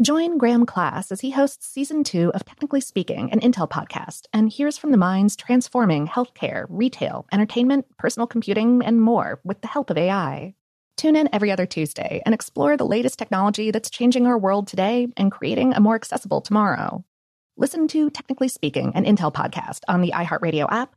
Join Graham Klass as he hosts season two of Technically Speaking, an Intel podcast, and hears from the minds transforming healthcare, retail, entertainment, personal computing, and more with the help of AI. Tune in every other Tuesday and explore the latest technology that's changing our world today and creating a more accessible tomorrow. Listen to Technically Speaking, an Intel podcast on the iHeartRadio app,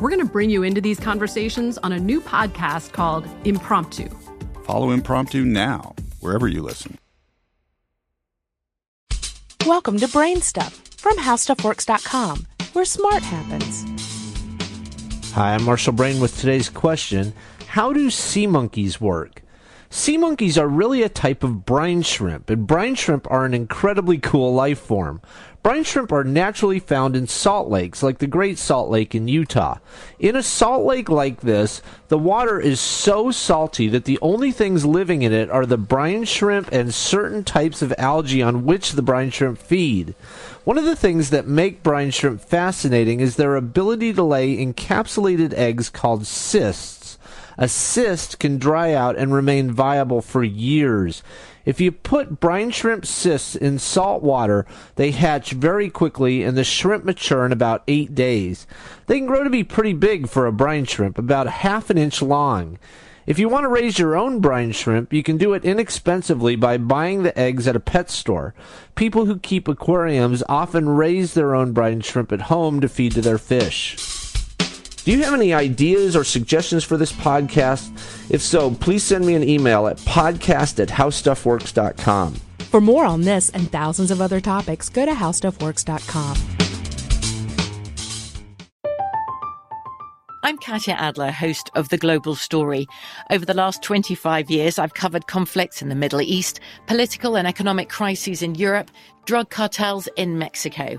We're going to bring you into these conversations on a new podcast called Impromptu. Follow Impromptu now, wherever you listen. Welcome to Brain Stuff from HowStuffWorks.com, where smart happens. Hi, I'm Marshall Brain with today's question How do sea monkeys work? Sea monkeys are really a type of brine shrimp, and brine shrimp are an incredibly cool life form. Brine shrimp are naturally found in salt lakes, like the Great Salt Lake in Utah. In a salt lake like this, the water is so salty that the only things living in it are the brine shrimp and certain types of algae on which the brine shrimp feed. One of the things that make brine shrimp fascinating is their ability to lay encapsulated eggs called cysts a cyst can dry out and remain viable for years. If you put brine shrimp cysts in salt water, they hatch very quickly and the shrimp mature in about eight days. They can grow to be pretty big for a brine shrimp, about half an inch long. If you want to raise your own brine shrimp, you can do it inexpensively by buying the eggs at a pet store. People who keep aquariums often raise their own brine shrimp at home to feed to their fish. Do you have any ideas or suggestions for this podcast? If so, please send me an email at podcast at howstuffworks.com. For more on this and thousands of other topics, go to howstuffworks.com. I'm Katya Adler, host of The Global Story. Over the last 25 years, I've covered conflicts in the Middle East, political and economic crises in Europe, drug cartels in Mexico.